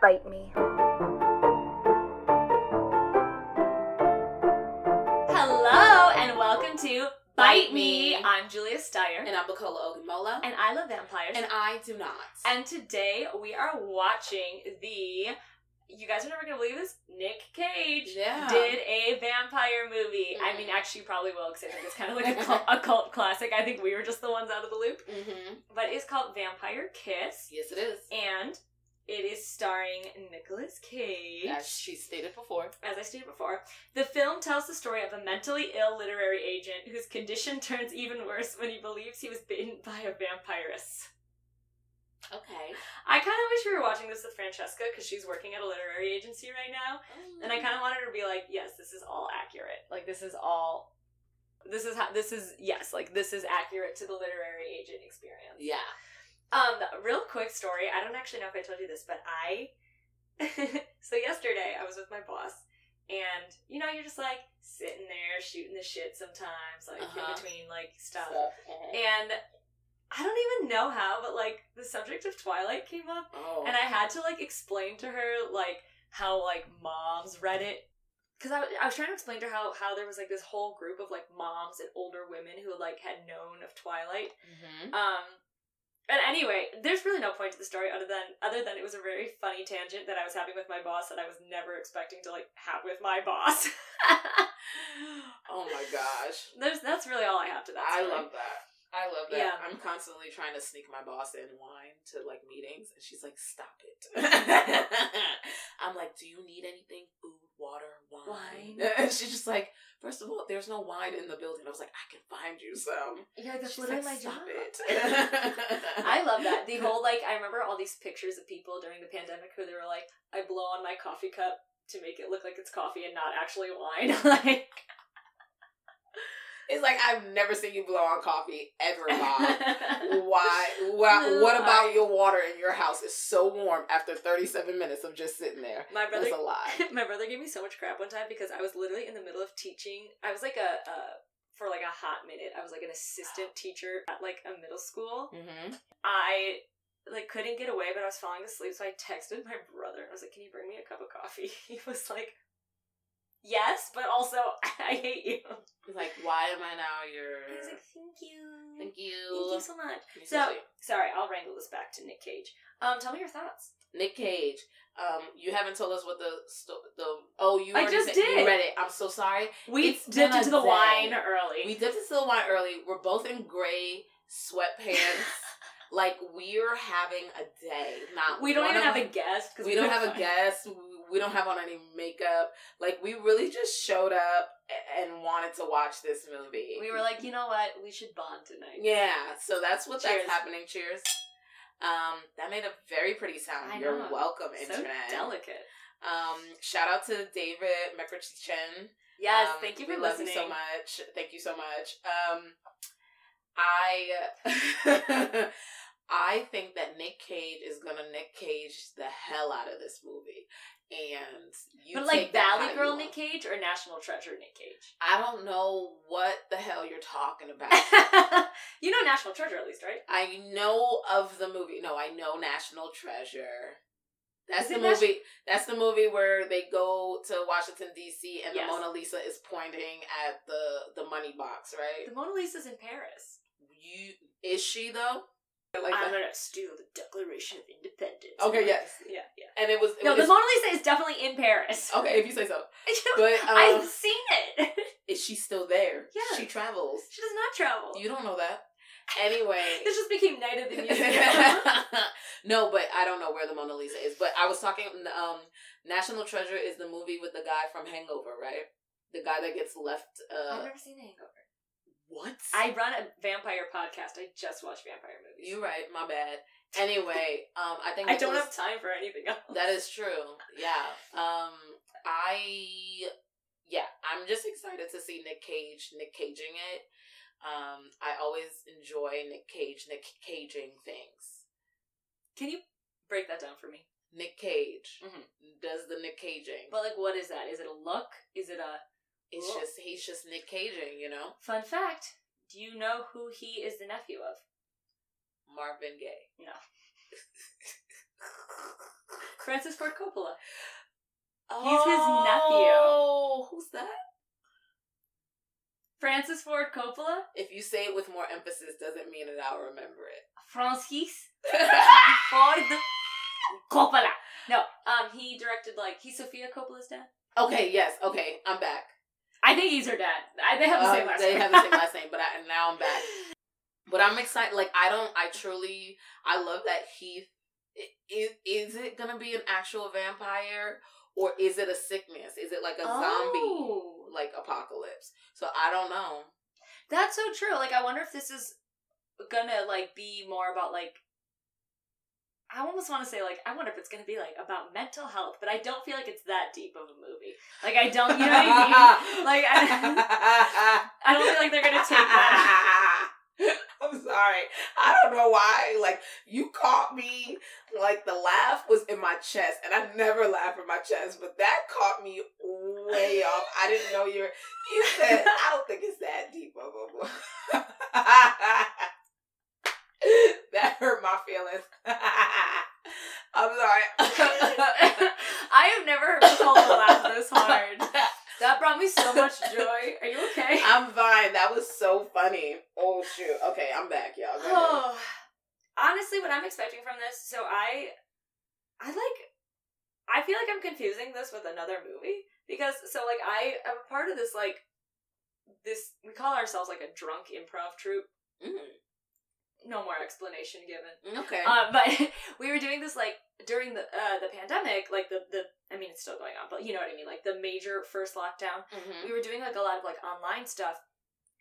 Bite Me. Hello and welcome to Bite Me. I'm Julia Steyer. And I'm Bukola Ogunmola. And I love vampires. And I do not. And today we are watching the. You guys are never gonna believe this. Nick Cage Yeah. did a vampire movie. I mean, actually, you probably will because I think it's kind of like a cult, a cult classic. I think we were just the ones out of the loop. Mm-hmm. But it's called Vampire Kiss, Yes, it is. and it is starring Nicolas Cage. As she stated before. As I stated before, the film tells the story of a mentally ill literary agent whose condition turns even worse when he believes he was bitten by a vampiress. Okay. I kind of wish we were watching this with Francesca because she's working at a literary agency right now, oh. and I kind of wanted her to be like, "Yes, this is all accurate. Like this is all, this is how this is yes, like this is accurate to the literary agent experience." Yeah. Um, real quick story. I don't actually know if I told you this, but I. so yesterday I was with my boss, and you know you're just like sitting there shooting the shit sometimes, like Uh-huh. in between like stuff, So, uh, and I don't even know how, but like the subject of Twilight came up, oh. and I had to like explain to her like how like moms read it. Cause I, I was trying to explain to her how, how there was like this whole group of like moms and older women who like had known of Twilight, Mhm. um, and anyway, there's really no point to the story other than other than it was a very funny tangent that I was having with my boss that I was never expecting to like have with my boss. Oh my gosh. There's that's really all I have to that. I love that. I love that. Yeah. I'm constantly trying to sneak my boss in wine to like meetings, and she's like, "Stop it." I'm like, "Do you need anything? Food, water, wine?" And she's just like, first of all, there's no wine in the building." I was like, "I can find you some." Yeah, that's She's literally like, my job. It." I love that. The whole like I remember all these pictures of people during the pandemic who they were like, I blow on my coffee cup to make it look like it's coffee and not actually wine. like It's like I've never seen you blow on coffee ever, Bob. Why? Why? What about your water in your house is so warm after 37 minutes of just sitting there? my brother That's a lie. my brother gave me so much crap one time because I was literally in the middle of teaching. I was like a, a for like a hot minute. I was like an assistant teacher at like a middle school. Mm-hmm. I like couldn't get away, but I was falling asleep, so I texted my brother. I was like, "Can you bring me a cup of coffee?" He was like, "Yes, but also I hate you." Like, why am I now your? I was like, "Thank you, Thank you. thank you so much." So sorry, I'll wrangle this back to Nick Cage. Um, tell me your thoughts. Nick Cage. Um, you haven't told us what the sto- the oh you I just said- did. you read it. I'm so sorry. We It's dipped into the day. wine early. We dipped into the wine early. We're both in gray sweatpants. like we're having a day. Not we don't even have a guest because we don't have a guest. We- don't have on any makeup. Like we really just showed up and wanted to watch this movie. We were like, you know what? We should bond tonight. yeah. So that's what Cheers. that's happening. Cheers. Um, that made a very pretty sound. I You're know. welcome, So internet. delicate. Um, shout out to David McRitchie Yes, um, thank you we for love you so much. Thank you so much. Um, I I think that Nick Cage is gonna Nick Cage the hell out of this movie, and you but like Valley Girl. Nick Cage or National Treasure Nick Cage? I don't know what the hell you're talking about. you know National Treasure at least, right? I know of the movie. No, I know National Treasure. That's Is the movie. That's the movie where they go to Washington D.C. and Yes. the Mona Lisa is pointing at the the money box, right? The Mona Lisa's in Paris. You is she though? Like I'm that? gonna steal the Declaration of Independence. Okay, yes. Yeah, yeah. and it was it No, the Mona Lisa is definitely in Paris. okay if you say so. But um, I've seen it. is she still there? Yeah, she travels. she does not travel. You don't know that. Anyway, This just became Night of the Museum. no, but I don't know where the Mona Lisa is. But I was talking. Um, National Treasure is the movie with the guy from Hangover, right? The guy that gets left. I've Uh, never seen Hangover. What? I run a vampire podcast. I just watch vampire movies. You're right. My bad. Anyway, um, I think I don't Nicolas- have time for anything else. That is true. Yeah. Um I yeah, I'm just excited to see Nick Cage Nick Caging it. Um I always enjoy Nick Cage Nick Caging things. Can you break that down for me? Nick Cage Mhm. does the Nick Caging. But like, what is that? Is it a look? Is it a it's Cool. just he's just Nick Caging, you know? fun fact? Do you know who he is the nephew of? Marvin Gaye. No. Francis Ford Coppola. He's his nephew. Oh, who's that? Francis Ford Coppola. If you say it with more emphasis, doesn't mean that I'll remember it. Francis Ford Coppola. No, um, he directed like he's Sofia Coppola's dad. okay, yes, okay, I'm back. I think he's her dad. I, they have the same Um, last they name. have the same last name, but I, now I'm back. But I'm excited. Like I don't. I truly. I love that Heath. Is is it gonna be an actual vampire or is it a sickness? Is it like a zombie Oh. like apocalypse? So I don't know. That's so true. Like, I wonder if this is gonna like be more about like. I almost want to say like I wonder if it's gonna be like about mental health, but I don't feel like it's that deep of a movie. Like I don't, you know what I mean? Like I, I don't feel like they're gonna take that. I'm sorry. I don't know why. Like you caught me. Like the laugh was in my chest, and I never laugh in my chest, but that caught me way off. I didn't know you. were You said I don't think it's that deep of a. that hurt my feelings. I'm sorry. I have never heard Nicole laugh this hard. That brought me so much joy. Are you okay? I'm fine. That was so funny. Oh shoot. Okay, I'm back, y'all. Go ahead. Oh, honestly, what I'm expecting from this, so I, I like, I feel like I'm confusing this with another movie because so like I am a part of this like, this we call ourselves like a drunk improv troupe. Mm, No more explanation given. okay. Uh, but we were doing this like during the uh, the pandemic, like the the I mean it's still going on, but you know what I mean, like the major first lockdown. Mhm. We were doing like a lot of like online stuff,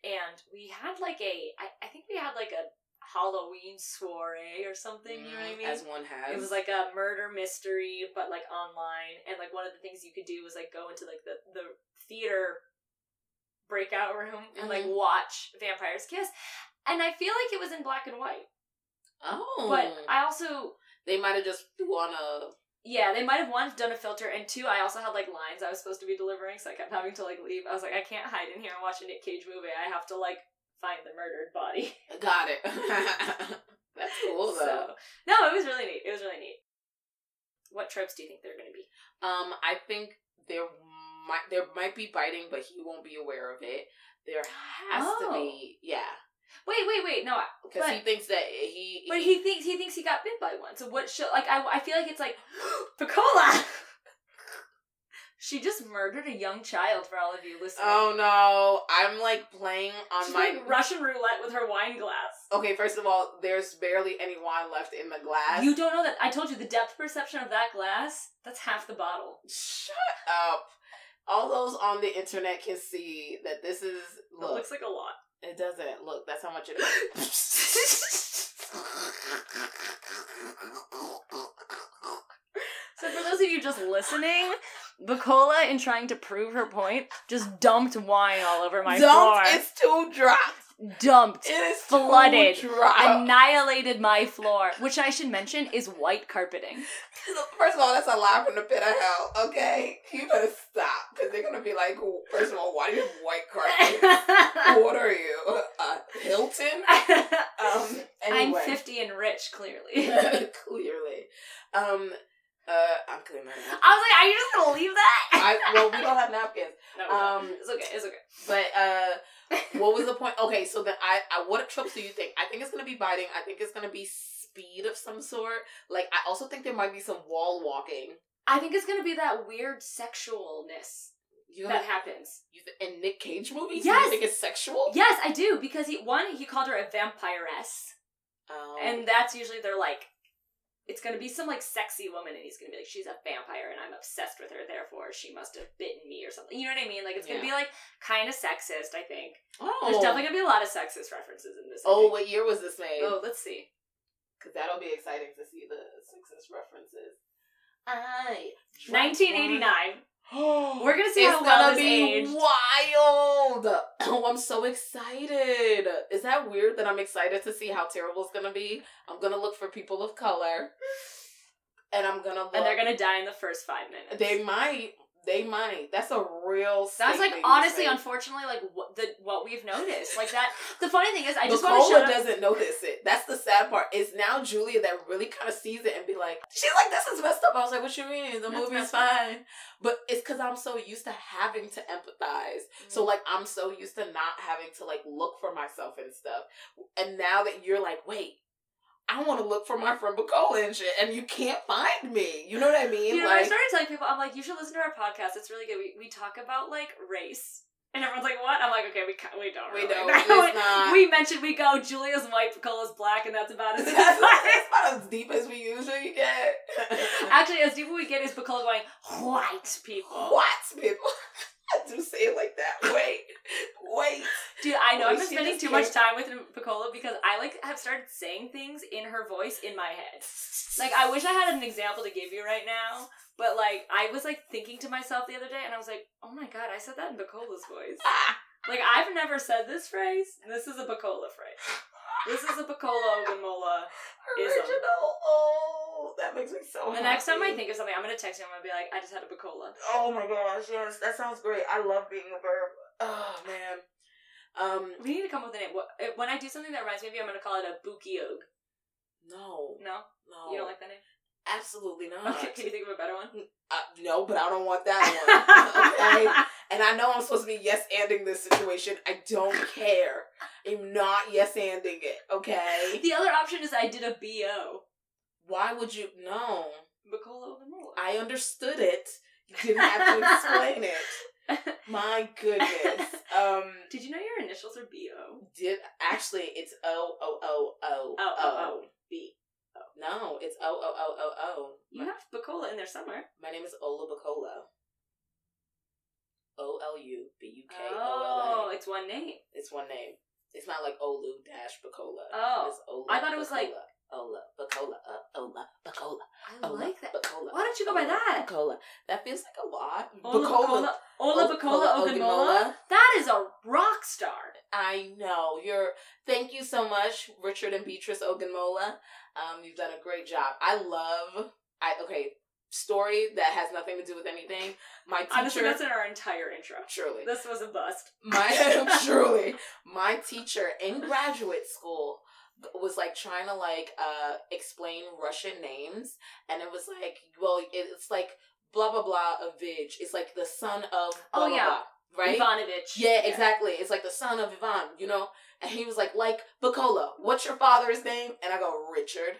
and we had like a I, I think we had like a Halloween soiree or something. You know what I Mm, mean? As one has. It was like a murder mystery, but like online, and like one of the things you could do was like go into like the the theater breakout room and like Mhm. watch vampires kiss. And I feel like it was in black and white, oh, but I also they might have just threw on a. yeah, they might have one done a filter, and two, I also had like lines I was supposed to be delivering, so I kept having to like leave. I was like, I can't hide in here and watch a Nick Cage movie. I have to like find the murdered body. Got it. That's cool though. So no, it was really neat. It was really neat. What tropes do you think they're going to be? Um, I think there might there might be biting, but he won't be aware of it. There has to Oh. be, yeah, Wait, wait, wait. No, because he thinks that he. but he thinks he thinks he got bit by one. So what? Should like I I feel like it's like Picola. she just murdered a young child. For all of you listening. Oh no! I'm like playing on She's my. like Russian roulette with her wine glass. okay, first of all, there's barely any wine left in the glass. You don't know that. I told you the depth perception of that glass. That's half the bottle. Shut up. All those on the internet can see that this is It look. looks like a lot. It doesn't look. That's how much it is. So for those of you just listening, Bukola, in trying to prove her point, just dumped wine all over my Don't. floor. It's two dry. Dumped. It is Flooded. Annihilated my floor, which I should mention is white carpeting. First of all, that's a lie from the pit of hell. Okay, you better stop because they're gonna be like, first of all, why do you have white carpet? what are you, uh, Hilton? Um. Anyway. I'm 50 and rich, clearly. Clearly. Um. Uh. I'm cleaning my napkins. I was like, are you just gonna leave that? I well, we don't have napkins. No. Um, it's okay. It's okay. But uh, what was the point? Okay, so then I, I what tropes do you think? I think it's gonna be biting. I think it's gonna be speed of some sort. Like I also think there might be some wall walking. I think it's gonna be that weird sexualness You that happens. you th- in Nick Cage movies? Yes. You think it's sexual? Yes, I do because he one he called her a vampiress, Um, and that's usually they're like, it's gonna be some like sexy woman, and he's gonna be like, she's a vampire, and I'm obsessed with her, therefore she must have bitten me or something. You know what I mean? Like it's gonna Yeah. be like kind of sexist. I think oh, there's definitely gonna be a lot of sexist references in this. Oh, what year was this made? oh, let's see. Because that'll be exciting to see the sexist references. I 1989. We're gonna see it's how well gonna this aged. wild. Oh, I'm so excited. Is that weird that I'm excited to see how terrible it's gonna be? I'm gonna look for people of color, and I'm gonna look. And they're gonna die in the first five minutes. They might. They might. That's a real. That's like honestly, unfortunately, like what the what we've noticed. Like that. The funny thing is, I just But want to Cola shout out. doesn't notice it. That's the sad part. It's now Julia that really kind of sees it and be like, she's like, this is messed up. I was like, what you mean? The That's movie's up. fine. But it's because I'm so used to having to empathize. Mm-hmm. So like I'm so used to not having to like look for myself and stuff. And now that you're like, wait, I want to look for my friend Bukola and shit, and you can't find me. You know what I mean? You know, I started telling people, I'm like, you should listen to our podcast. It's really good. We, we talk about like race, and everyone's like, what? I'm like, okay, we we don't. we really. don't. It's not. we mentioned we go Julia's white, Picola's black, and that's about it. that's not as deep as we usually get. Actually, as deep as we get is Picola going white people. white people? Do say it like that. Wait, wait. Dude, I know Wait, I'm spending too much time with Picola because I like have started saying things in her voice in my head. Like I wish I had an example to give you right now, but like I was like thinking to myself the other day, and I was like, oh my god, I said that in Picola's voice. Like I've never said this phrase. This is a Picola phrase. This is a Picola Ogunmola. Ism. Original. Oh, that makes me so. Happy. The next time I think of something, I'm gonna text you. I'm gonna be like, I just had a Picola. Oh my gosh, yes, that sounds great. I love being a verb. Oh man. Um, We need to come up with a name. When I do something that reminds me of you, I'm gonna call it a Bukiog. no, No, no, you don't like that name. absolutely not. Okay, can you think of a better one? Uh, no, but I don't want that one. okay, and I know I'm supposed to be yes anding this situation. I don't care. I'm not yes anding it. Okay. The other option is I did a BO. Why would you? No, Bukola Ogunmola. I understood it. You didn't have to explain it. My goodness. Um, Did you know your initials are BO? did actually it's O O O O Oh, oh, oh. B. No, it's O O O O O. You have Bukola in there somewhere. My name is Ola Bukola. O L U B U K O Oh, it's one name. It's one name. It's not like Olu dash Bukola. Oh, It's Ola I thought it was like- Bukola. Ola Bukola. Uh, Ola Bukola. I Ola like that. Bukola. Why don't you go by that? Bukola. That feels like a lot. Ola Bukola. Ola Bukola Ogunmola. That is a rock star. I know. You're thank you so much, Richard and Beatrice Ogunmola. Um, you've done a great job. I love I okay, story that has nothing to do with anything. My teacher Honestly, that's in our entire intro. truly. This was a bust. My truly. My teacher in graduate school was like trying to like uh explain Russian names and it was like well it's like blah blah blah of Vij. It's like the son of blah, Oh, yeah. blah, right? Ivanovich. Yeah, exactly. It's like the son of Ivan, you know? And he was like, like, Bukola, what's your father's name? And I go, Richard.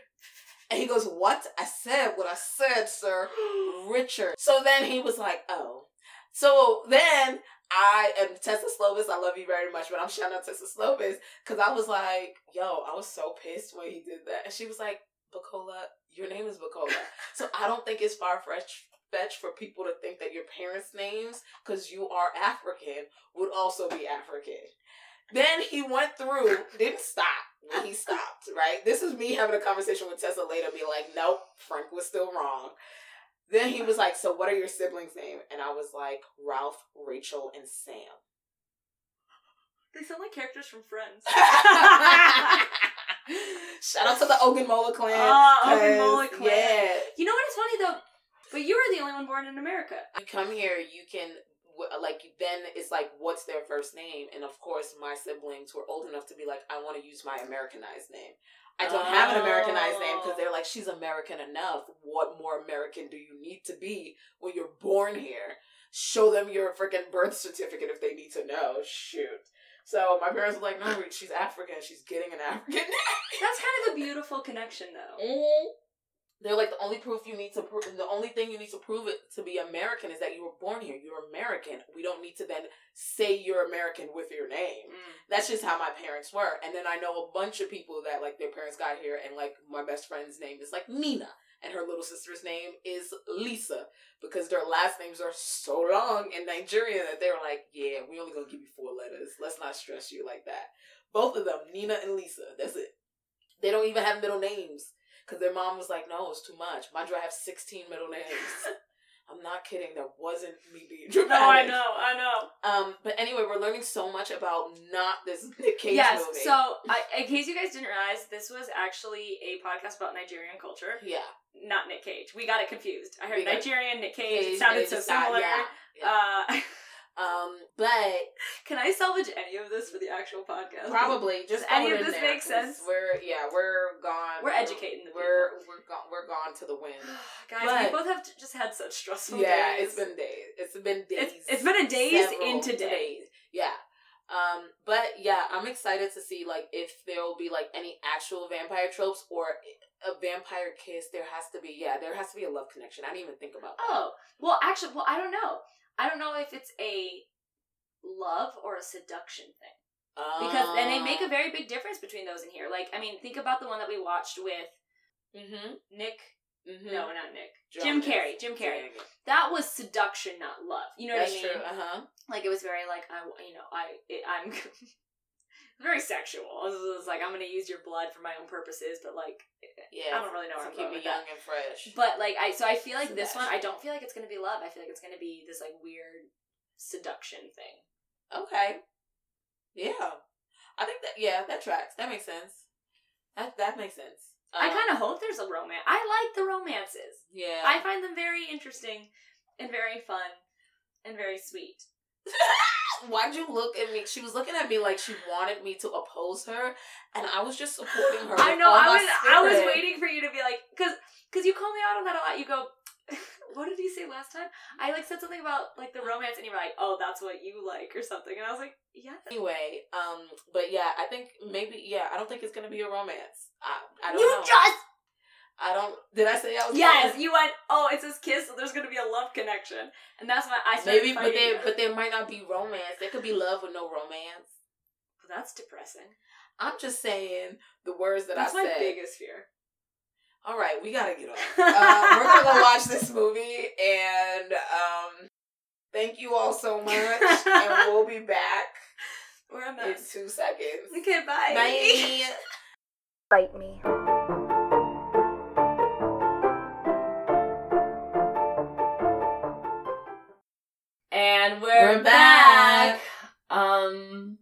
And he goes, what? I said what I said, sir. Richard. So then he was like, oh. So then I am Tessa Slovis, I love you very much, but I'm shouting out Tessa Slovis because I was like, yo, I was so pissed when he did that. And she was like, Bukola, your name is Bukola. so I don't think it's far fetched fetch for people to think that your parents' names, because you are African, would also be African. Then he went through, didn't stop. He stopped, right? This is me having a conversation with Tessa later, be like, nope, Frank was still wrong. Then he was like, so what are your siblings' name? And I was like, Ralph, Rachel, and Sam. They sound like characters from Friends. Shout out to the Ogunmola clan. Ah, 'cause, Ogunmola clan. Yeah. You know what is funny though? But you were the only one born in America. You come here, you can like then it's like what's their first name? And of course my siblings were old enough to be like i want to use my americanized name. I don't have an americanized name because they're like she's american enough. What more american do you need to be when you're born here? Show them your freaking birth certificate if they need to know. Shoot. So my parents were like no she's african. She's getting an african name. That's kind of a beautiful connection though. Mhm. They're like the only proof you need to prove. The only thing you need to prove it to be American is that you were born here. You're American. We don't need to then say you're American with your name. Mm. That's just how my parents were. And then I know a bunch of people that like their parents got here, and like my best friend's name is like Nina, and her little sister's name is Lisa because their last names are so long in Nigeria that they were like, yeah, we only gonna give you four letters. Let's not stress you like that. Both of them, Nina and Lisa. That's it. They don't even have middle names. Because their mom was like, no, it's too much. Mind you, I have 16 middle names. I'm not kidding. That wasn't me being dramatic. No, I know, I know. Um, but anyway, we're learning so much about not this Nick Cage yes. movie. So, I, in case you guys didn't realize, this was actually a podcast about Nigerian culture. yeah, not Nick Cage. We got it confused. I heard We Nigerian Nick Cage. Cage, It sounded so got- similar. yeah, yeah. Uh, Um, but can I salvage any of this for the actual podcast? probably just any of this there, make 'cause sense? We're yeah, we're gone. We're educating the We're we're gone. We're gone to the wind. Guys, But- we both have just had such stressful days. yeah, days. it's been days. It's been days. It's, it's been a days into days. Yeah. Um, but yeah, I'm excited to see like if there will be like any actual vampire tropes or a vampire kiss. There has to be yeah, there has to be a love connection. I didn't even think about that. Oh, well, actually, well, I don't know. I don't know if it's a love or a seduction thing. Because and they make a very big difference between those in here. Like, I mean, think about the one that we watched with mm-hmm, Nick. mm-hmm. No, not Nick. Jim Carrey. Jim Carrey. That was seduction, not love. You know That's what I mean? true. Uh huh. Like it was very like I, you know, I, it, I'm very sexual. It was like I'm gonna use your blood for my own purposes, but like Yeah. I don't really know to I'm keep me with that. young and fresh. But like I, so I feel like this one, I don't feel like it's gonna be love. I feel like it's gonna be this like weird seduction thing. Okay. Yeah. I think that yeah, that tracks. That makes sense. That that makes sense. I um, kind of hope there's a romance. I like the romances. yeah. I find them very interesting and very fun and very sweet. Why'd you look at me? She was looking at me like she wanted me to oppose her, and I was just supporting her. I know. I was. I was waiting for you to be like, because because you call me out on that a lot. You go, what did you say last time? I like said something about like the romance, and you were like, oh, that's what you like or something, and I was like, yeah. Anyway, um, but yeah, I think maybe yeah, I don't think it's gonna be a romance. I I don't You know. just I don't. Did I say I was? yes. You went. Oh, it says kiss, so there's gonna be a love connection, and that's why I started Maybe, but there, but there might not be romance. There could be love with no romance. that's depressing. I'm just saying the words that That's I my said. biggest fear. All right, we gotta get off. Uh, we're gonna go watch this movie, and um, thank you all so much, and we'll be back We're a in two seconds. Okay, bye. Bye. Bite me. And we're, We're back. Um.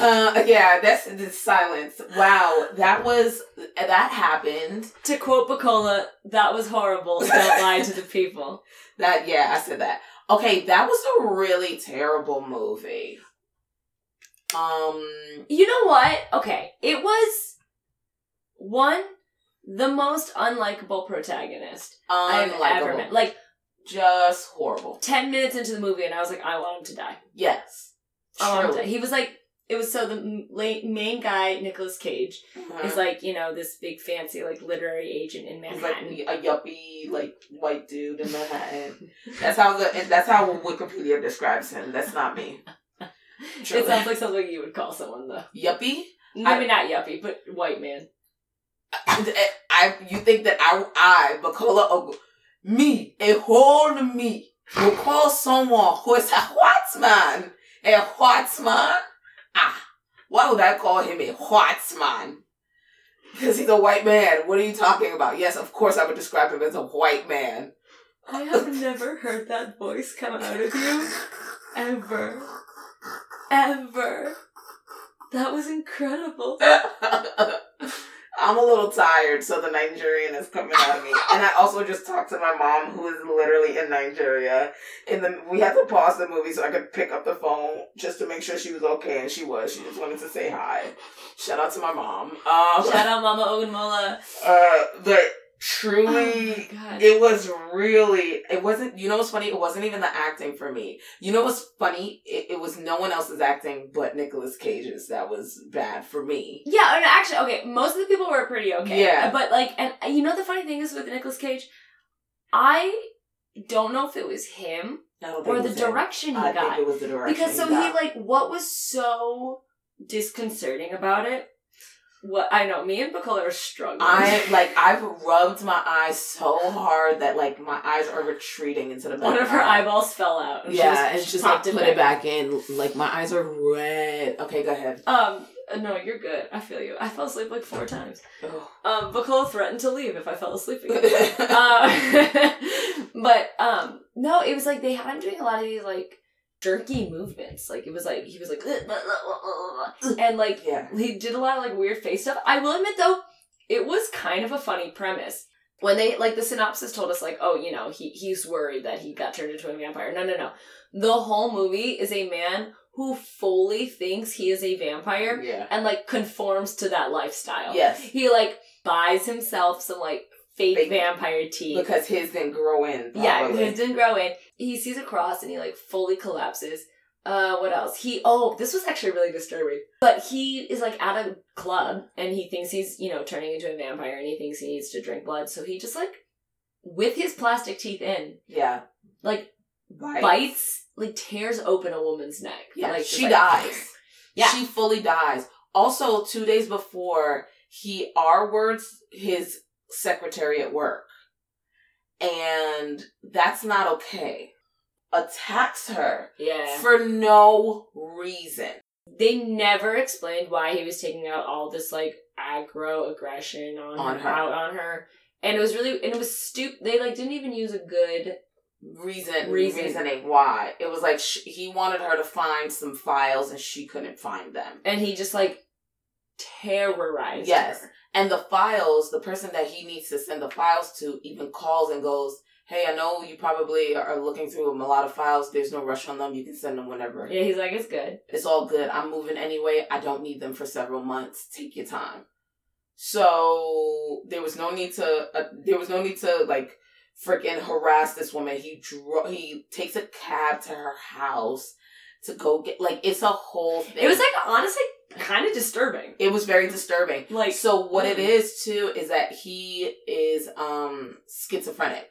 Uh, yeah, that's the silence. Wow, that was that happened. To quote Bukola, that was horrible. Don't lie to the people. That yeah, I said that. Okay, that was a really terrible movie. Um, You know what? Okay, it was one the most unlikable protagonist I've ever met. Like just horrible. ten minutes into the movie, and I was like, I want him to die. Yes, I want him to die. He was like, it was so the main guy, Nicolas Cage, Mhm. is like you know this big fancy like literary agent in He's like Manhattan. a yuppie, like white dude in Manhattan. That's how the that's how Wikipedia describes him. That's not me. it sounds like something you would call someone though. Yuppie. Maybe not yuppie, but white man. I you think that I I Bukola me a whole me will call someone who is a white man a white man? Ah, why would I call him a white man? Because he's a white man. What are you talking about? Yes, of course I would describe him as a white man. I have never heard that voice come out of you ever, ever. That was incredible. I'm a little tired, so the Nigerian is coming out of me. And I also just talked to my mom, who is literally in Nigeria. And then we had to pause the movie so I could pick up the phone just to make sure she was okay, and she was. She just wanted to say hi. Shout out to my mom. Um, Shout out Mama Ogunmola. uh, but truly, oh god. it was really it wasn't you know what's funny it wasn't even the acting for me you know what's funny it, it was no one else's acting but Nicolas Cage's that was bad for me Yeah, and actually, okay, most of the people were pretty okay. Yeah. But, like, and you know the funny thing is with Nicolas Cage? I don't know if it was him I don't think or the him. direction he I got. think it was the direction because so he, he, like, what was so disconcerting about it? What I know, me and Bukola are struggling. I like I've rubbed my eyes so hard that like my eyes are retreating the back One of her eye. eyeballs fell out. and she yeah and she she's like put it back in like my eyes are red okay go ahead Um, no, you're good. I feel you. I fell asleep like four times. Ugh. Um, Bukola threatened to leave if I fell asleep again. uh, but um, no, it was like they had him doing a lot of these like jerky movements. Like it was like he was like and like yeah he did a lot of like weird face stuff. I will admit though, it was kind of a funny premise. when they like the synopsis told us like, oh, you know, he he's worried that he got turned into a vampire. No, no, no. The whole movie is a man who fully thinks he is a vampire Yeah. and like conforms to that lifestyle. Yes. He like buys himself some like fake, Fake- vampire teeth. Because his didn't grow in. yeah, his didn't grow in. He sees a cross and he like fully collapses. Uh, what else? He oh, this was actually really disturbing. But he is like at a club and he thinks he's you know turning into a vampire and he thinks he needs to drink blood, so he just like with his plastic teeth in, Yeah. like Bites. bites, like tears open a woman's neck. Yeah, like, she like- dies. Yeah. She fully dies. Also, two days before, he R words his secretary at work. And that's not okay. Attacks her Yeah. for no reason. they never explained why he was taking out all this like aggro aggression on, On her, out on her and it was really and it was stupid they like didn't even use a good Reason, Reason. reasoning why. It was like sh- he wanted her to find some files and she couldn't find them. and he just like terrorized Yes. her. And the files, the person that he needs to send the files to even calls and goes, Hey, I know you probably are looking through a lot of files. There's no rush on them. You can send them whenever. yeah he's like it's good It's all good. I'm moving anyway. I don't need them for several months. Take your time. So there was no need to. Uh, there was no need to like freaking harass this woman. He dro- He takes a cab to her house to go get. Like it's a whole thing. it was like honestly kind of disturbing It was very disturbing. like So what it mm. is too is that he is um schizophrenic.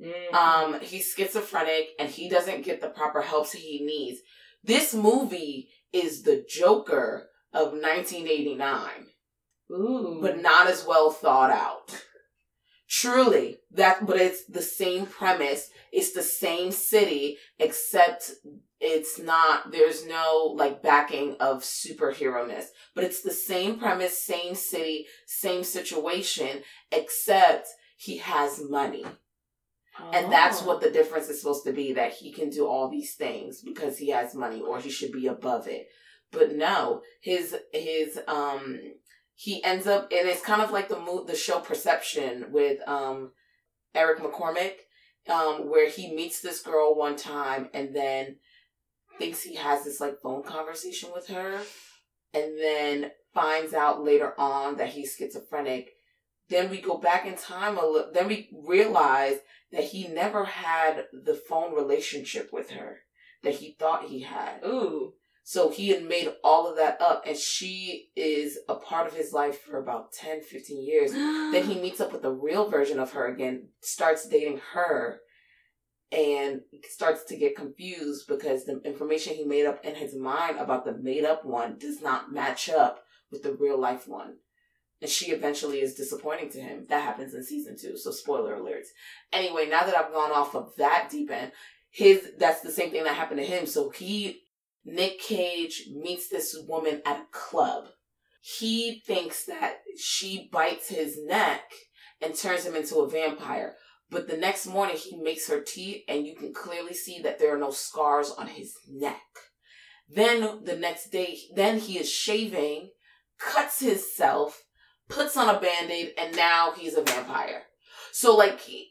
mm, Um he's schizophrenic and he doesn't get the proper help he needs. This movie is the Joker of 1989, ooh but not as well thought out. Truly, that but it's the same premise. It's the same city except it's not there's no like backing of superhero ness but it's the same premise same city same situation except he has money. And that's Oh. what the difference is supposed to be that he can do all these things because he has money or he should be above it. But no his his um he ends up and it's kind of like the mo- the show perception with um eric mccormack um where he meets this girl one time and then thinks he has this like phone conversation with her and then finds out later on that he's schizophrenic then we go back in time a little then we realize that he never had the phone relationship with her that he thought he had. Ooh. So he had made all of that up and she is a part of his life for about 10 15 years. Then he meets up with the real version of her again, starts dating her, and starts to get confused because the information he made up in his mind about the made up one does not match up with the real life one. And she eventually is disappointing to him. That happens in season two, so spoiler alerts. Anyway, now that I've gone off of that deep end, his that's the same thing that happened to him. So he Nick Cage meets this woman at a club he thinks that she bites his neck and turns him into a vampire. But the next morning, he makes her tea, and you can clearly see that there are no scars on his neck. Then the next day, then he is shaving, cuts himself, puts on a band aid, and now he's a vampire. So, like, he,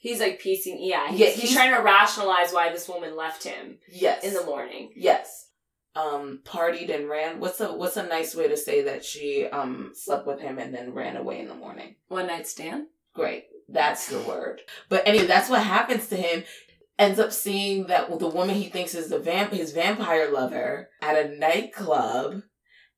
he's like piecing yeah he's, Yeah, he's, he's- trying to rationalize why this woman left him yes. in the morning Yes. Um, partied and ran. What's a what's a nice way to say that she um slept with him and then ran away in the morning? one night stand Great. That's the word. But anyway, that's what happens to him. Ends up seeing that the woman he thinks is the vamp his vampire lover at a nightclub.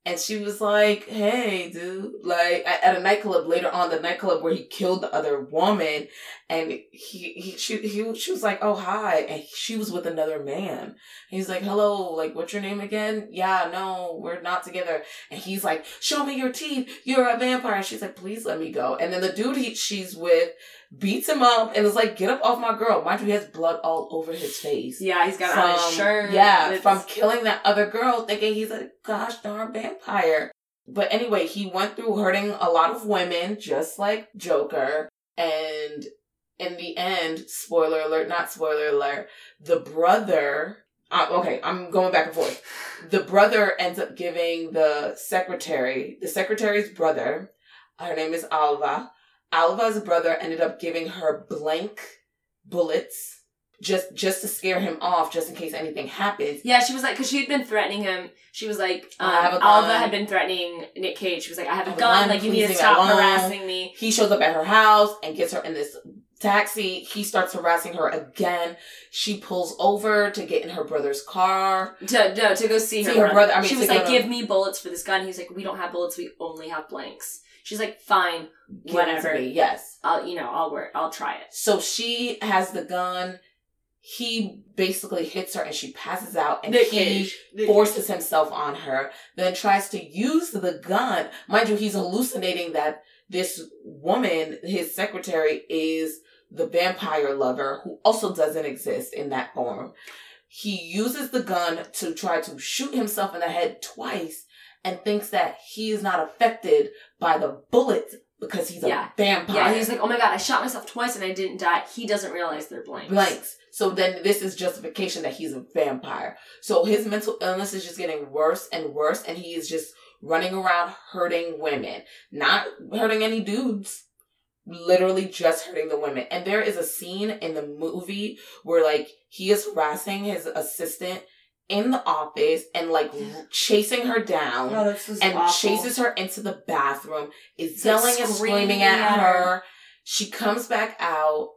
And she was like, hey, dude. Like, at, a nightclub later on, the nightclub where he killed the other woman. And he, he, she, he, she was like, oh, hi. And she was with another man. He's like, hello, like, what's your name again? Yeah, no, we're not together. And he's like, show me your teeth. You're a vampire. She's like, please let me go. And then the dude he, she's with beats him up and is like, get up off my girl. Mind you, he has blood all over his face. yeah he's got on his shirt Yeah, It's- from killing that other girl thinking he's a gosh darn vampire. But anyway, he went through hurting a lot of women, just like Joker. And in the end, spoiler alert, not spoiler alert, the brother. Uh, okay, I'm going back and forth. The brother ends up giving the secretary, the secretary's brother, her name is Alva, Alva's brother ended up giving her blank bullets just just to scare him off, just in case anything happens. Yeah, she was like, because she had been threatening him. She was like, um, have a Alva had been threatening Nick Cage. She was like, I have a I have a gun. gun, Like, you need to stop harassing me. He shows up at her house and gets her in this taxi. He starts harassing her again. She pulls over to get in her brother's car. To no, to go see her, See her brother. brother, I mean, she was like, "Give me bullets for this gun." He's like, "We don't have bullets. We only have blanks." She's like, "Fine, Give Whatever. Yes. I'll you know I'll work. I'll try it." So she has the gun. He basically hits her and she passes out and Nick he Cage. Forces himself on her, then tries to use the gun. Mind you, he's hallucinating that this woman, his secretary, is the vampire lover who also doesn't exist in that form. He uses the gun to try to shoot himself in the head twice and thinks that he is not affected by the bullets because he's a vampire. Yeah, he's like, "Oh my god, I shot myself twice and I didn't die." He doesn't realize they're blanks. blanks. So then this is justification that he's a vampire. So his mental illness is just getting worse and worse, and he is just running around hurting women, not hurting any dudes. Literally just hurting the women. And there is a scene in the movie where like he is harassing his assistant in the office and like chasing her down Oh, and awful. chases her into the bathroom, is It's like yelling and screaming at her. She comes back out,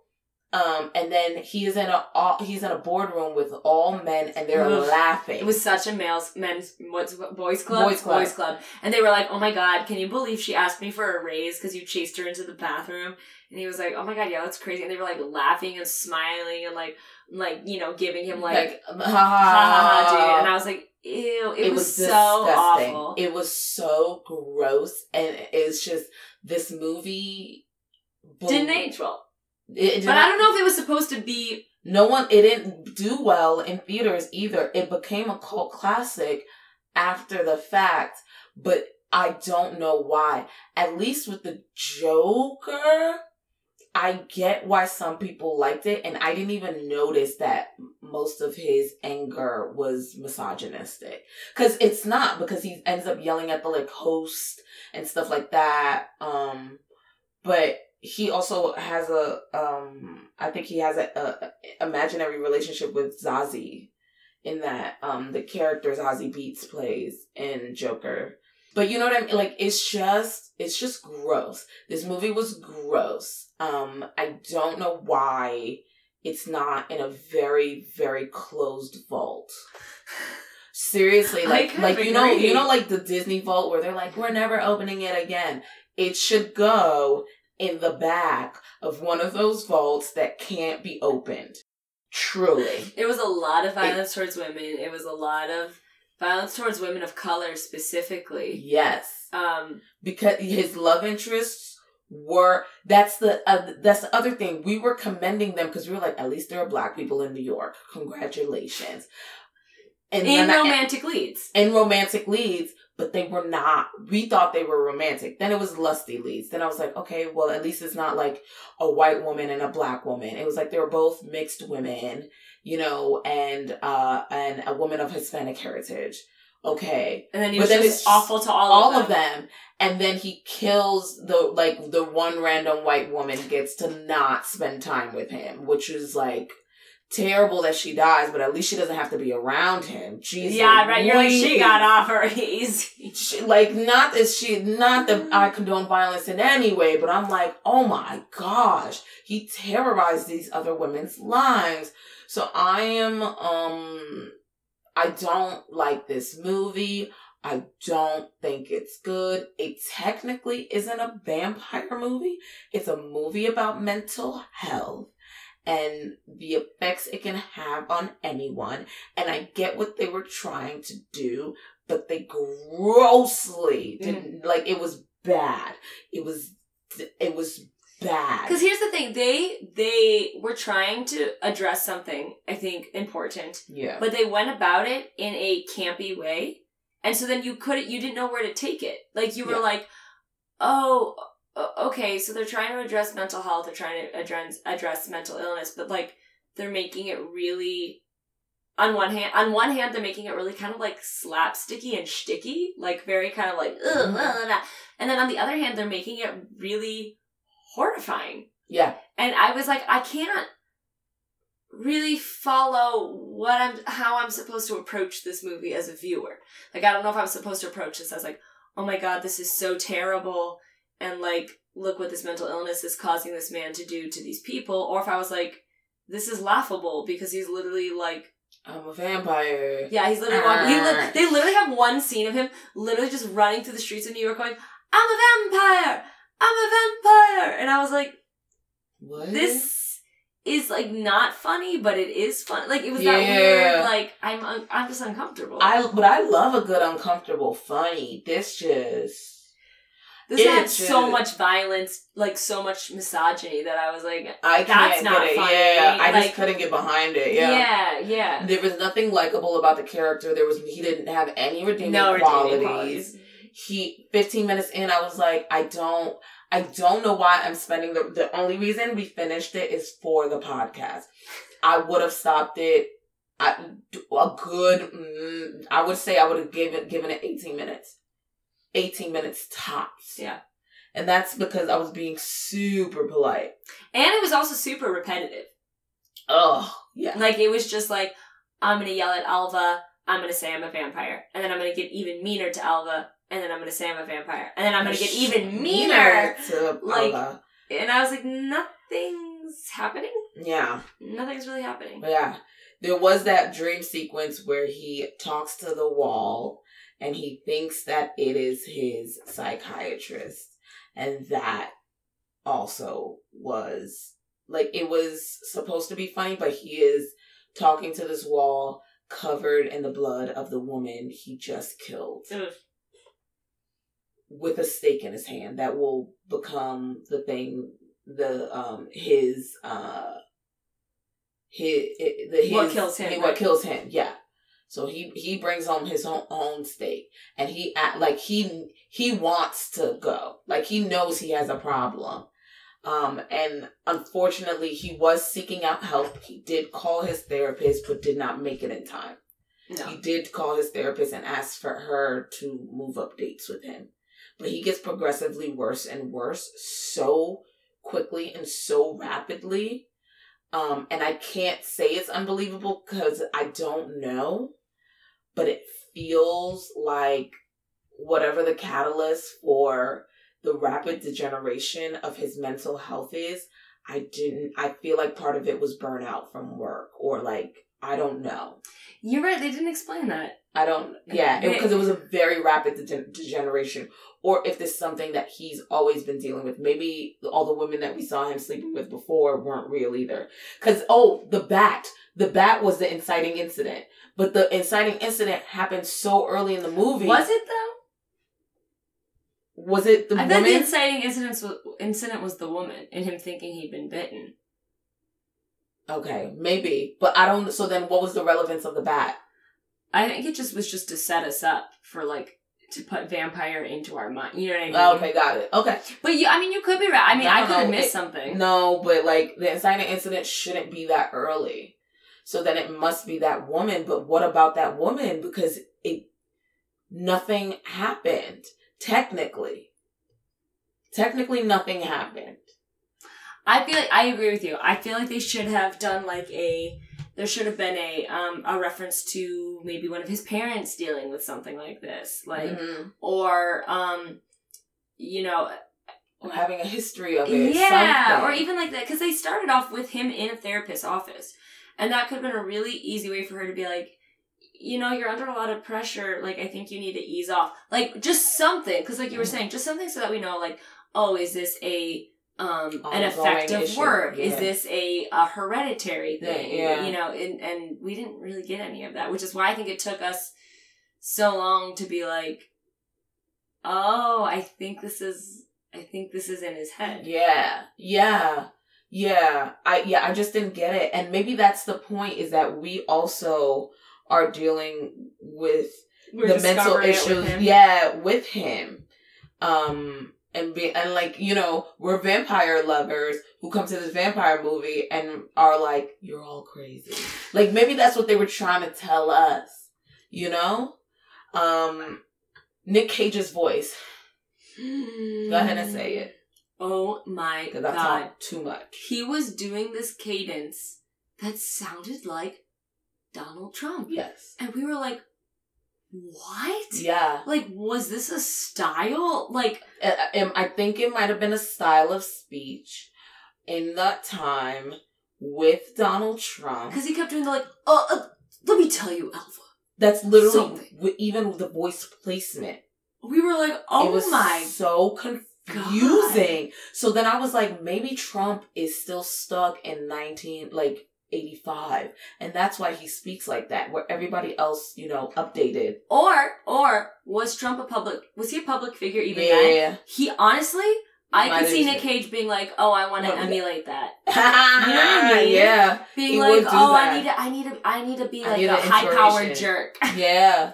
um, and then he is in a all, he's in a boardroom with all men, and they're Ugh. laughing. It was such a male's men's what's boys club Boys club. boys club, and they were like, "Oh my god, can you believe she asked me for a raise because you chased her into the bathroom?" And he was like, "Oh my god, yeah, that's crazy." And they were like laughing and smiling and like like you know giving him like, ha ha ha ha, dude. And I was like, "Ew!" It, It was, was so disgusting. awful. It was so gross, and it's just this movie Didn't age well, It, it but not- I don't know if it was supposed to be. No one, it didn't do well in theaters either. It became a cult classic after the fact, but I don't know why. At least with the Joker, I get why some people liked it, and I didn't even notice that most of his anger was misogynistic. Because it's not, because he ends up yelling at the like host and stuff like that. Um, but he also has a um I think he has a, a imaginary relationship with Zazie in that um the character Zazie Beetz plays in Joker. But you know what I mean? Like it's just it's just gross. This movie was gross. Um I don't know why it's not in a very very closed vault. Seriously, like like of you know you know like the Disney vault where they're like we're never opening it again. It should go in the back of one of those vaults that can't be opened. Truly. It was a lot of violence towards women. It was a lot of violence towards women of color specifically. Yes. Um, Because his love interests were that's the uh, that's the other thing. We were commending them because we were like, at least there are black people in New York. Congratulations. And in then I- romantic leads. in romantic leads, but they were not. We thought they were romantic. Then it was lusty leads. Then I was like, okay, well, at least it's not like a white woman and a black woman. It was like they were both mixed women, you know, and uh and a woman of Hispanic heritage. Okay. And then he But was then it's awful to all, All, of of them. them. And then he kills the like the one random white woman gets to not spend time with him, which is like terrible that she dies, but at least she doesn't have to be around him. Jesus. Yeah, right. You're like, she got off her easy. She, like not that she not that I condone violence in any way, but I'm like, oh my gosh, he terrorized these other women's lives. So I am um I don't like this movie. I don't think it's good. It technically isn't a vampire movie. It's a movie about mental health and the effects it can have on anyone. And I get what they were trying to do, but they grossly mm. didn't like it was bad. It was it was bad. Because here's the thing, they they were trying to address something I think important, yeah. but they went about it in a campy way, and so then you couldn't, you didn't know where to take it. Like you were Yeah. like, oh, okay, so they're trying to address mental health, they're trying to address address mental illness, but like they're making it really. On one hand, on one hand, they're making it really kind of like slapsticky and shticky, like very kind of like, ugh, Mhm. blah, blah, blah. and then on the other hand, they're making it really horrifying. Yeah. And I was like, I can't really follow what I'm how I'm supposed to approach this movie as a viewer. Like I don't know if I'm supposed to approach this as like, oh my god, this is so terrible and like look what this mental illness is causing this man to do to these people or if I was like this is laughable because he's literally like I'm a vampire. yeah, he's literally walking. He li- they literally have one scene of him literally just running through the streets of New York going, "I'm a vampire, I'm a vampire," and I was like, What? "This is like not funny, but it is fun." Like it was that weird. Like I'm, un- I'm just uncomfortable. I but I love a good uncomfortable funny. This just this had it's so much violence, like so much misogyny that I was like, I can't That's not get it. funny. Yeah, I Like- just couldn't get behind it. Yeah. yeah, yeah. There was nothing likable about the character. There was he didn't have any redeeming No qualities. redeeming qualities. He 15 minutes in, I was like, I don't, I don't know why I'm spending the. The only reason we finished it is for the podcast. I would have stopped it. I, a good, mm, I would say I would have given given it 18 minutes. 18 minutes tops. Yeah. And that's because I was being super polite. And it was also super repetitive. Oh, yeah. Like it was just like, I'm gonna yell at Alva, I'm gonna say I'm a vampire. And then I'm gonna get even meaner to Alva, and then I'm gonna say I'm a vampire. And then I'm gonna get even meaner. to Like- Paula. And I was like, nothing's happening. Yeah. Nothing's really happening. Yeah. There was that dream sequence where he talks to the wall and he thinks that it is his psychiatrist. And that also was like it was supposed to be funny, but he is talking to this wall covered in the blood of the woman he just killed Ugh. with a stake in his hand that will become the thing the um his uh his, the, his What kills him, what right? kills him yeah so he he brings home his own, own stake and he like he he wants to go like he knows he has a problem um and unfortunately he was seeking out help he did call his therapist but did not make it in time No. he did call his therapist and ask for her to move up dates with him. But he gets progressively worse and worse so quickly and so rapidly. Um, and I can't say it's unbelievable because I don't know, but it feels like whatever the catalyst for the rapid degeneration of his mental health is, I didn't, I feel like part of it was burnout from work or like, I don't know. You're right, they didn't explain that. I don't. Yeah, because it, was a very rapid degen- degeneration, or if there's something that he's always been dealing with. Maybe all the women that we saw him sleeping with before weren't real either. Because oh, the bat, the bat was the inciting incident, but the inciting incident happened so early in the movie. Was it though? Was it the I thought the inciting incident was, incident was the woman and him thinking he'd been bitten. okay, maybe, but I don't. So then, what was the relevance of the bat? I think it just was just to set us up for like to put vampire into our mind. You know what I mean? Oh, okay, got it. Okay, But you, I mean, you could be right. I mean, No, I could have missed it- something. No, but like the inciting incident shouldn't be that early. So then it must be that woman. But what about that woman? Because it nothing happened. Technically. Technically nothing happened. I feel like I agree with you. I feel like they should have done like a. There should have been a um a reference to maybe one of his parents dealing with something like this, like Mhm. or um, you know, Or having a history of it. yeah, something. or even like that because they started off with him in a therapist's office, and that could have been a really easy way for her to be like, you know, you're under a lot of pressure. Like, I think you need to ease off. Like, just something because, like you were Mhm. saying, just something so that we know, like, oh, is this a um an Ongoing effect of issue, work? Is this a, a hereditary thing? yeah. You know, and and we didn't really get any of that, which is why I think it took us so long to be like, oh, I think this is. I think this is in his head. Yeah, yeah, yeah. I yeah, I just didn't get it, and maybe that's the point. Is that we also are dealing with We're the mental discovering it with issues. Yeah, with him, um, and be and like you know we're vampire lovers who come to this vampire movie and are like, you're all crazy. Like maybe that's what they were trying to tell us. You know, um, Nick Cage's voice. Go ahead and say it. Oh my that's god. not too much. He was doing this cadence that sounded like Donald Trump. Yes. And we were like, what? Yeah. Like, was this a style? Like, um, I think it might have been a style of speech in that time with Donald Trump. because he kept doing the like, uh, uh, let me tell you, Alva. That's literally w- even with the voice placement. We were like, oh it was my so confusing. So then I was like, maybe Trump is still stuck in nineteen like eighty five, and that's why he speaks like that. Where everybody else, you know, updated. Or, or was Trump a public? Was he a public figure even then? Yeah. He honestly, I Might could see Nick. Cage being like, "Oh, I want to emulate that." you know what I mean? Yeah. Being He like, "Oh, that. I need to, I need to, I need to be like a high powered jerk." Yeah.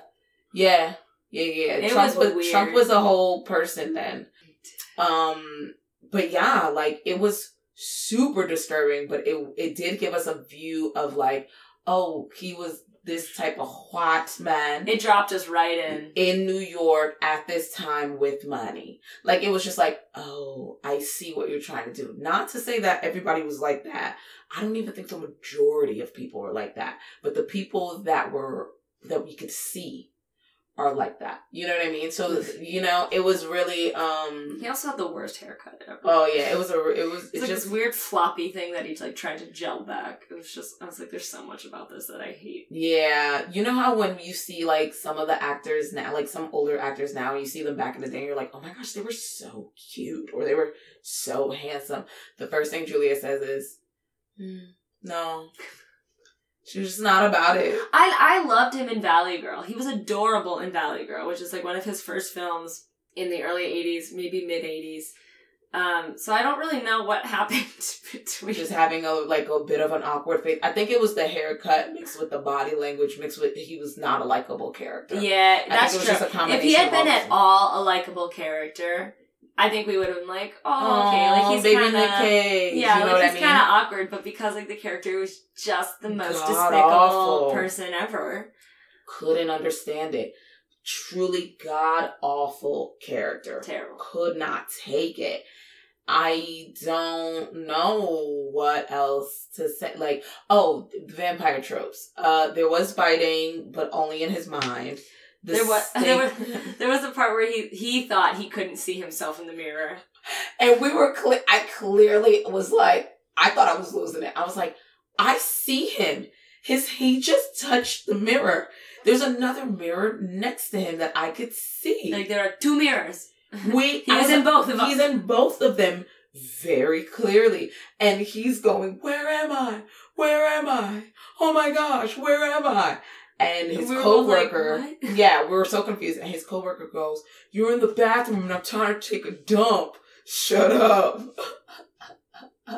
Yeah. Yeah, yeah. It Trump was was. Trump was a whole person then. Um but yeah, like it was super disturbing, but it it did give us a view of like, oh, he was this type of hot man It dropped us right in. in New York at this time with money. Like it was just like, oh, I see what you're trying to do. Not to say that everybody was like that. I don't even think the majority of people were like that. But the people that were that we could see are like that. You know what I mean? So you know, it was really um He also had the worst haircut ever. oh yeah, it was a it was It's it like just this weird floppy thing that he like tried to gel back. It was just I was like, there's so much about this that I hate. Yeah, you know how when you see like some of the actors now, like some older actors now, you see them back in the day, and you're like, oh my gosh, they were so cute, or they were so handsome. The first thing Julia says is, "Hmm, no, she's just not about it. I I loved him in Valley Girl. He was adorable in Valley Girl, which is like one of his first films in the early '80s, maybe mid '80s. Um, so I don't really know what happened between. Just having a like a bit of an awkward face. I think it was the haircut mixed with the body language mixed with he was not a likable character. yeah, think that's true. just a If he had been at all a likable character, I think we would have been like, oh, okay, like he's baby kind of. Yeah, you know like what he's I mean? kind of awkward, but because like the character was just the most God despicable awful. person ever. couldn't understand it. Truly god awful character. Terrible. Could not take it. I don't know what else to say. Like, oh, vampire tropes. Uh, there was fighting, but only in his mind. The There was there was there was a part where he he thought he couldn't see himself in the mirror. and we were. Cle- I clearly was like, I thought I was losing it. I was like, I see him. His he just touched the mirror. There's another mirror next to him that I could see. Like there are two mirrors. We, He I was in both of He's in both of them very clearly, and he's going, "Where am I? Where am I? Oh my gosh, where am I?" And his We both like, coworker, yeah, we were so confused. And his coworker goes, "You're in the bathroom, and I'm trying to take a dump. Shut up."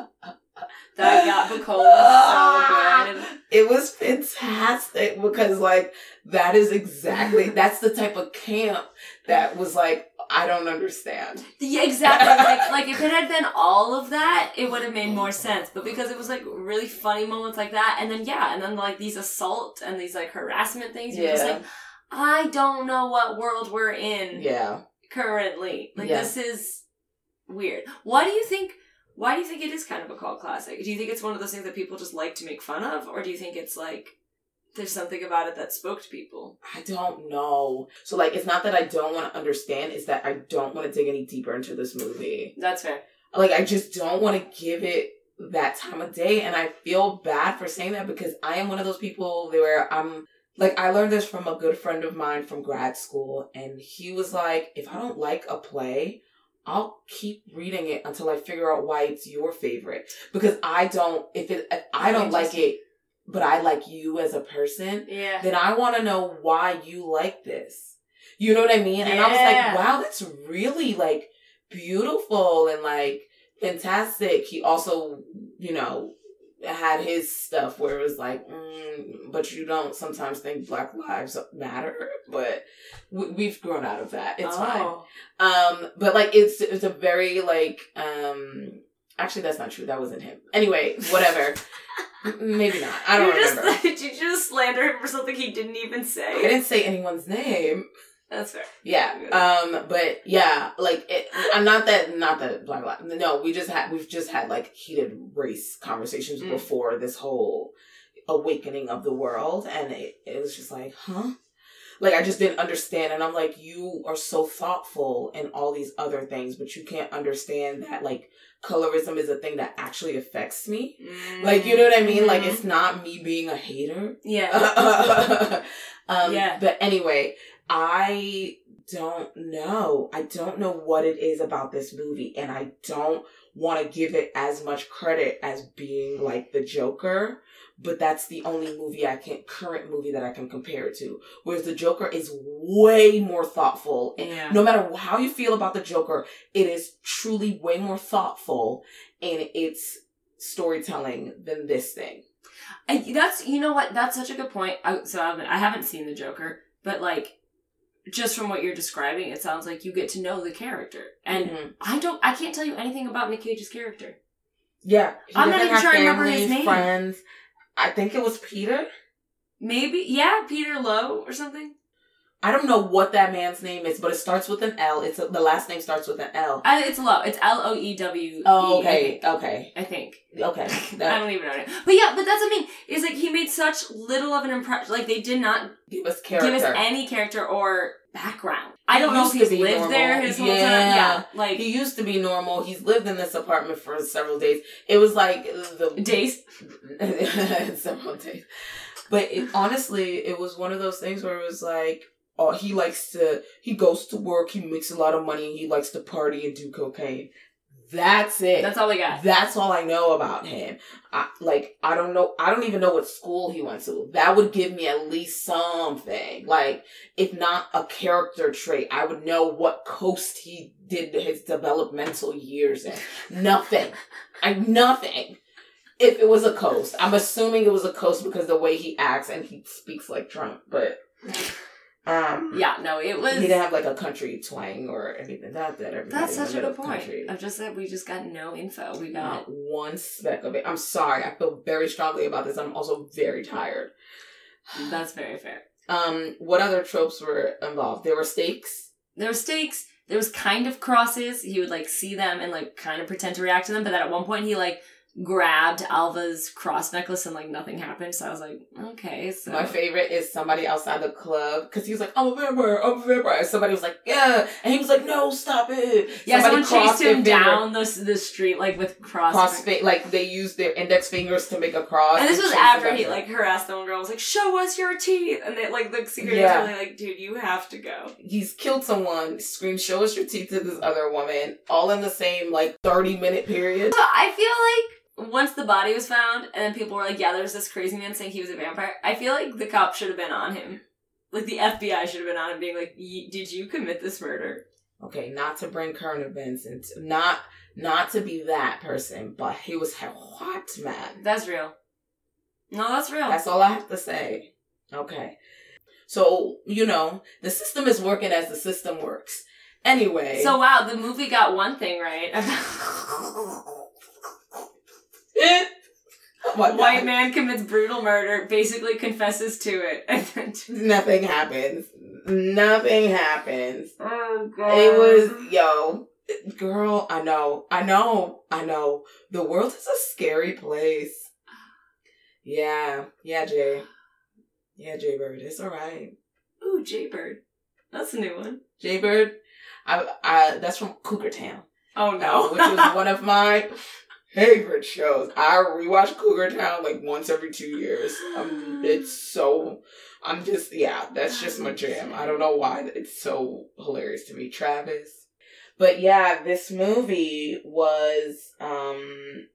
That got Bukola so good. It was fantastic because like that is exactly that's the type of camp that was like I don't understand. Yeah, exactly. Like, like if it had been all of that, it would have made more sense. But because it was like really funny moments like that, and then yeah, and then like these assault and these like harassment things, you're just Yeah. like, I don't know what world we're in Yeah. currently. Like Yeah. this is weird. Why do you think? Why do you think it is kind of a cult classic? Do you think it's one of those things that people just like to make fun of, or do you think it's like there's something about it that spoke to people? I don't know. So like it's not that I don't want to understand, it's that I don't want to dig any deeper into this movie. That's fair. Like I just don't want to give it that time of day and I feel bad for saying that because I am one of those people where I'm like I learned this from a good friend of mine from grad school and he was like if I don't like a play I'll keep reading it until I figure out why it's your favorite because I don't if it if I don't like it but I like you as a person Yeah. then I want to know why you like this. You know what I mean? And I was like, wow, that's really like beautiful and like fantastic. He also, you know, had his stuff where it was like, mm, but you don't sometimes think Black Lives Matter, but we, we've grown out of that. It's fine. Oh. Um, but like it's it's a very like um. Actually, that's not true. That wasn't him. Anyway, whatever. Maybe not. I don't you remember. Just, did you just slander him for something he didn't even say? I didn't say anyone's name. That's fair. Yeah. Um. But yeah, like it, I'm not that. Not that. Blah blah. No, we just had. We've just had like heated race conversations Mm. before this whole awakening of the world, and it, it was just like, huh. Like I just didn't understand, and I'm like, you are so thoughtful and all these other things, but you can't understand that like colorism is a thing that actually affects me. Like you know what I mean? Like Mhm. it's not me being a hater. yeah. um, Yeah. But anyway, I don't know. I don't know what it is about this movie, and I don't want to give it as much credit as being like the Joker. But that's the only movie I can current movie that I can compare it to. Whereas the Joker is way more thoughtful. And Yeah. no matter how you feel about the Joker, it is truly way more thoughtful in its storytelling than this thing. I, that's you know what that's such a good point. I, so I haven't, I haven't seen the Joker, but like just from what you're describing, it sounds like you get to know the character, and Mhm. I don't. I can't tell you anything about Nick Cage's character. Yeah, I'm not even sure I remember his name. Friends. I think it was Peter. Maybe yeah, Peter Loew or something. I don't know what that man's name is, but it starts with an L. It's the last name starts with an L. I, it's Loew. It's L O E W. Oh, okay, okay, I think. okay. I That, don't even know. It. But yeah, but that's the thing. Is like he made such little of an impression. Like they did not give us character. give us any character or background. I don't know if he's lived normal. there his whole time. Yeah. Yeah, like he used to be normal. He's lived in this apartment for several days. It was like the days. several days. But it, honestly, it was one of those things where it was like, oh, he likes to, he goes to work, he makes a lot of money, he likes to party and do cocaine. That's it. That's all I got. That's all I know about him. I, like, I don't know, I don't even know what school he went to. That would give me at least something. Like, if not a character trait, I would know what coast he did his developmental years in. Nothing. I, nothing. If it was a coast. I'm assuming it was a coast because the way he acts and he speaks like Trump, but, um. Yeah, no, it was. He didn't have like a country twang or anything. That that That's such a good point. country. I've just said we just got no info. We Not got one speck of it. I'm sorry. I feel very strongly about this. I'm also very tired. that's very fair. Um, what other tropes were involved? There were stakes. There were stakes. There was kind of crosses. He would like see them and like kind of pretend to react to them, but then at one point he like grabbed Alva's cross necklace and like nothing happened. So I was like, okay, so My favorite is somebody outside the club because he was like, "I'm a vampire. I'm a vampire." And somebody was like, "Yeah," and he was like, "No, stop it." yeah, Somebody someone chased him down the the street like with cross. Cross fi- like they used their index fingers to make a cross. and this was after he like harassed the one girl. Was like, "Show us your teeth," and they like the secret Yeah. really like, "Dude, you have to go." he's killed someone, screamed, show us your teeth to this other woman, all in the same like 30 minute period. So I feel like once the body was found, and then people were like, "Yeah, there's this crazy man saying he was a vampire." I feel like the cops should have been on him, like the FBI should have been on him, being like, "Y- "Did you commit this murder?" Okay, not to bring current events into not not to be that person, but he was a hot man. That's real. No, that's real. That's all I have to say. Okay. So, you know, the system is working as the system works. Anyway. so wow, the movie got one thing right. God. White man commits brutal murder, basically confesses to it, and then Nothing happens. Nothing happens. oh god, It was yo, girl. I know, I know, I know. The world is a scary place. Yeah, yeah, Jay. Yeah, Jay Bird. It's all right. ooh Jaybird. That's a new one. Jay Bird. I, I. That's from Cougar Town, Oh uh, no, which was one of my favorite shows. I rewatch Cougar Town like once every two years. Um, it's so. I'm just yeah. That's just my jam. I don't know why it's so hilarious to me, Travis. But yeah, this movie was um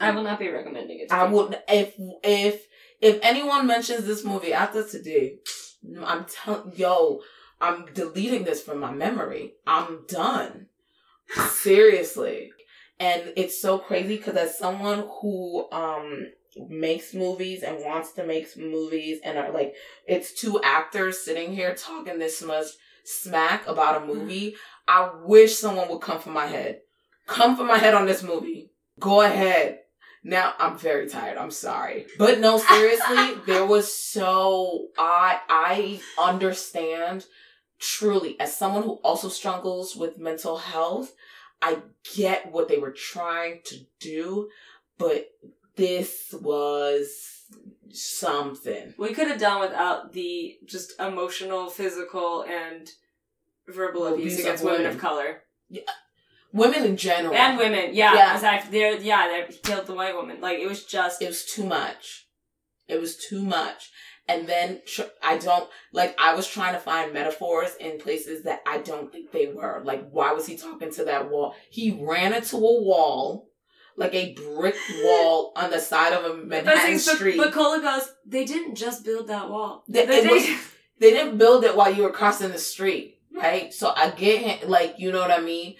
I will not be recommending it. To I would if if if anyone mentions this movie after today, I'm telling yo, I'm deleting this from my memory. I'm done. Seriously. And it's so crazy because as someone who um makes movies and wants to make movies and are like it's two actors sitting here talking this much smack about a movie, I wish someone would come for my head. Come for my head on this movie. Go ahead. Now I'm very tired. I'm sorry. But no, seriously, there was so I I understand truly, as someone who also struggles with mental health, I get what they were trying to do, but this was something. We could have done without the just emotional, physical, and verbal abuse, Abuse against women women. of color Women in general. and women. Yeah, Yeah. aside they're yeah they killed the white woman. Like it was just it was too much. It was too much. And then tr- I don't like. I was trying to find metaphors in places that I don't think they were. Like, why was he talking to that wall? He ran into a wall, like a brick wall on the side of a Manhattan but, street. but Cola goes, they didn't just build that wall. They- They was- they didn't build it while you were crossing the street, right? So I get him, like, you know what I mean?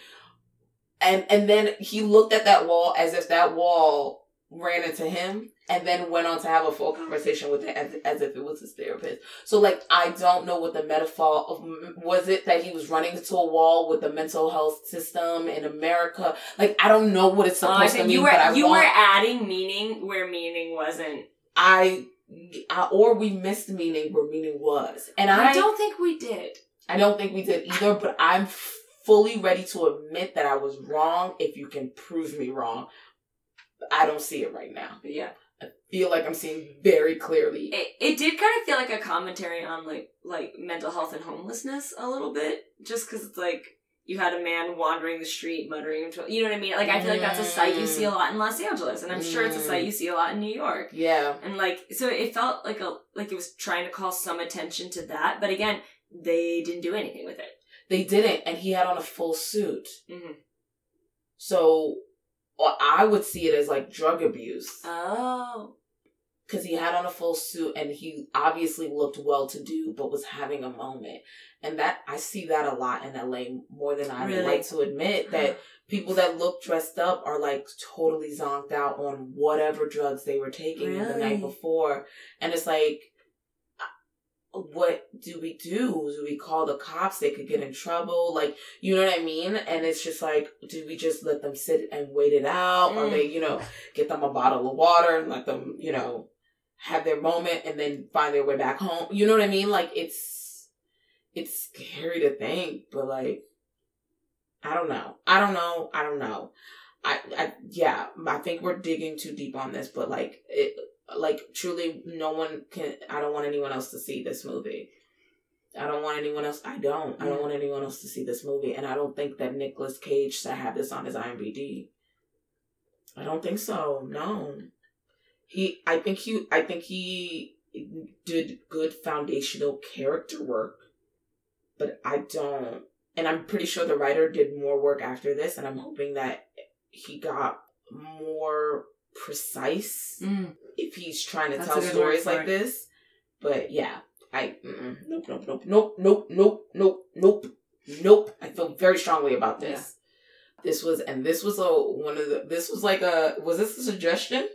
And and then he looked at that wall as if that wall ran into him, and then went on to have a full conversation with it as, as if it was his therapist. So like, I don't know what the metaphor of was it that he was running into a wall with the mental health system in America. Like, I don't know what it's Oh, supposed I to mean, you were but I you want, were adding meaning where meaning wasn't. I. I, or we missed meaning where meaning was, and I, I don't think we did. I don't think we did either, but I'm fully ready to admit that I was wrong if you can prove me wrong. I don't see it right now. But yeah, I feel like I'm seeing very clearly. it, it did kind of feel like a commentary on like like mental health and homelessness a little bit, just because it's like you had a man wandering the street muttering into you know what I mean. Like I feel like that's a sight you see a lot in Los Angeles, and I'm sure it's a sight you see a lot in New York. Yeah. And like so, it felt like a like it was trying to call some attention to that, but again, they didn't do anything with it. They didn't, and he had on a full suit. Mhm. So well, I would see it as like drug abuse Oh, because he had on a full suit and he obviously looked well to do, but was having a moment. And that I see that a lot in LA more than I Really? like to admit that people that look dressed up are like totally zonked out on whatever drugs they were taking the night before. And it's like, what do we do? Do we call the cops? They could get in trouble. Like, you know what I mean? And it's just like, do we just let them sit and wait it out? Or Mm. they, you know, get them a bottle of water and let them, you know, have their moment and then find their way back home? You know what I mean? Like, it's, it's scary to think, but like, I don't know. I don't know. I don't know. I, I, yeah, I think we're digging too deep on this, but like, it, like truly, no one can. I don't want anyone else to see this movie. I don't want anyone else. I don't. I don't want anyone else to see this movie, and I don't think that Nicolas Cage should have this on his IMDb. I don't think so. No, he. I think he. I think he did good foundational character work, but I don't. And I'm pretty sure the writer did more work after this, and I'm hoping that he got more precise Mm. If he's trying to That's tell stories like it. this. But yeah, I nope, nope, nope, nope, nope, nope, nope, nope, nope. I feel very strongly about this. This was and this was a one of the. This was like a. Was this a suggestion?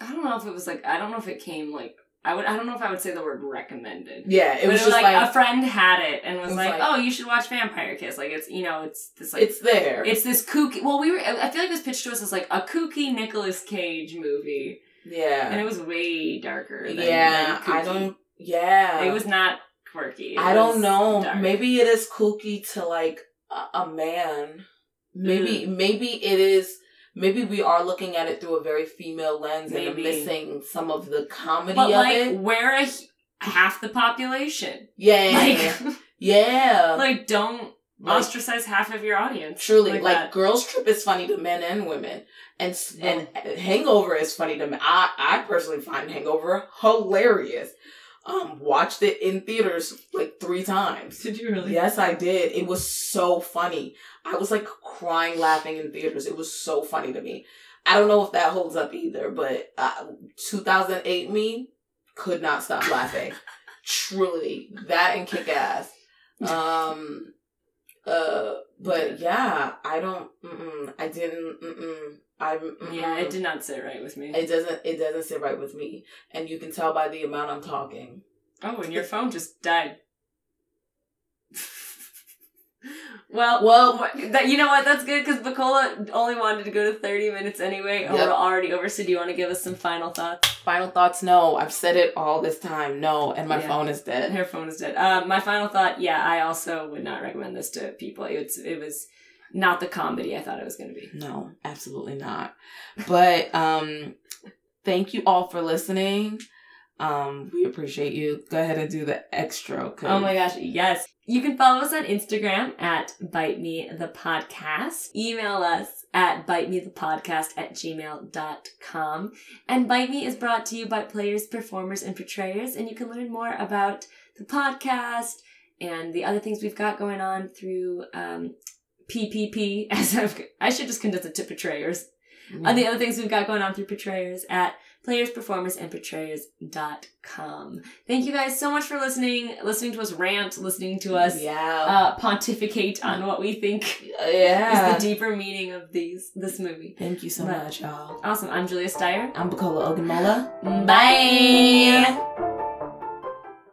I don't know if it was like I don't know if it came like I would I don't know if I would say the word recommended. Yeah, it was it was just like, like, a friend had it and was, was like, like- "Oh, you should watch Vampire Kiss." Like it's you know it's this like it's there. it's this kooky. Well, we were I feel like this pitched to us as like a kooky Nicolas Cage movie, yeah, and it was way darker. Than, yeah. I don't. Yeah, It was not quirky. It I don't know. dark. Maybe it is kooky to like a, a man. Maybe mm. maybe it is. Maybe we are looking at it through a very female lens and Maybe. missing some of the comedy but of like it. where a half the population. Yeah, Like yeah. like don't Like, ostracize half of your audience. truly, like, that. Girls Trip is funny to men and women, and s- and Hangover is funny to me. I I personally find Hangover hilarious. Um, watched it in theaters like three times. Did you really? Yes, I did. It was so funny. I was like crying laughing in theaters. It was so funny to me. I don't know if that holds up either, but uh, 2008 me could not stop laughing. Truly, that and kick ass. Um, uh, but yeah, I don't. Mm-mm, I didn't. Mm-mm, I. Mm-mm. Yeah, it did not sit right with me. It doesn't. It doesn't sit right with me, and you can tell by the amount I'm talking. Oh, and your phone just died. Well, Well- that you know what? That's good because Bukola only wanted to go to thirty minutes anyway, Yep. we're already over. So do you want to give us some final thoughts? Final thoughts? No, I've said it all this time. No, and my Yeah. phone is dead. Her phone is dead. Um, my final thought. Yeah, I also would not recommend this to people. It's it was not the comedy I thought it was going to be. No, absolutely not. But um thank you all for listening. Um we appreciate you. Go ahead and do the extra. 'cause- Oh my gosh, yes. You can follow us on Instagram at Bite Me the Podcast. Email us at bite me the podcast at gmail.com. And Bite Me is brought to you by players, performers, and portrayers. And you can learn more about the podcast and the other things we've got going on through um, PPP. As I've, I should just condense it to portrayers. Mm-hmm. And the other things we've got going on through portrayers at players, performers, and portrayers.com. Thank you guys so much for listening, listening to us rant, listening to us yeah. uh, pontificate on what we think yeah. is the deeper meaning of these this movie. Thank you so Right. much, y'all. Awesome. I'm Julia Steyer. I'm Bukola Ogunmola. Bye.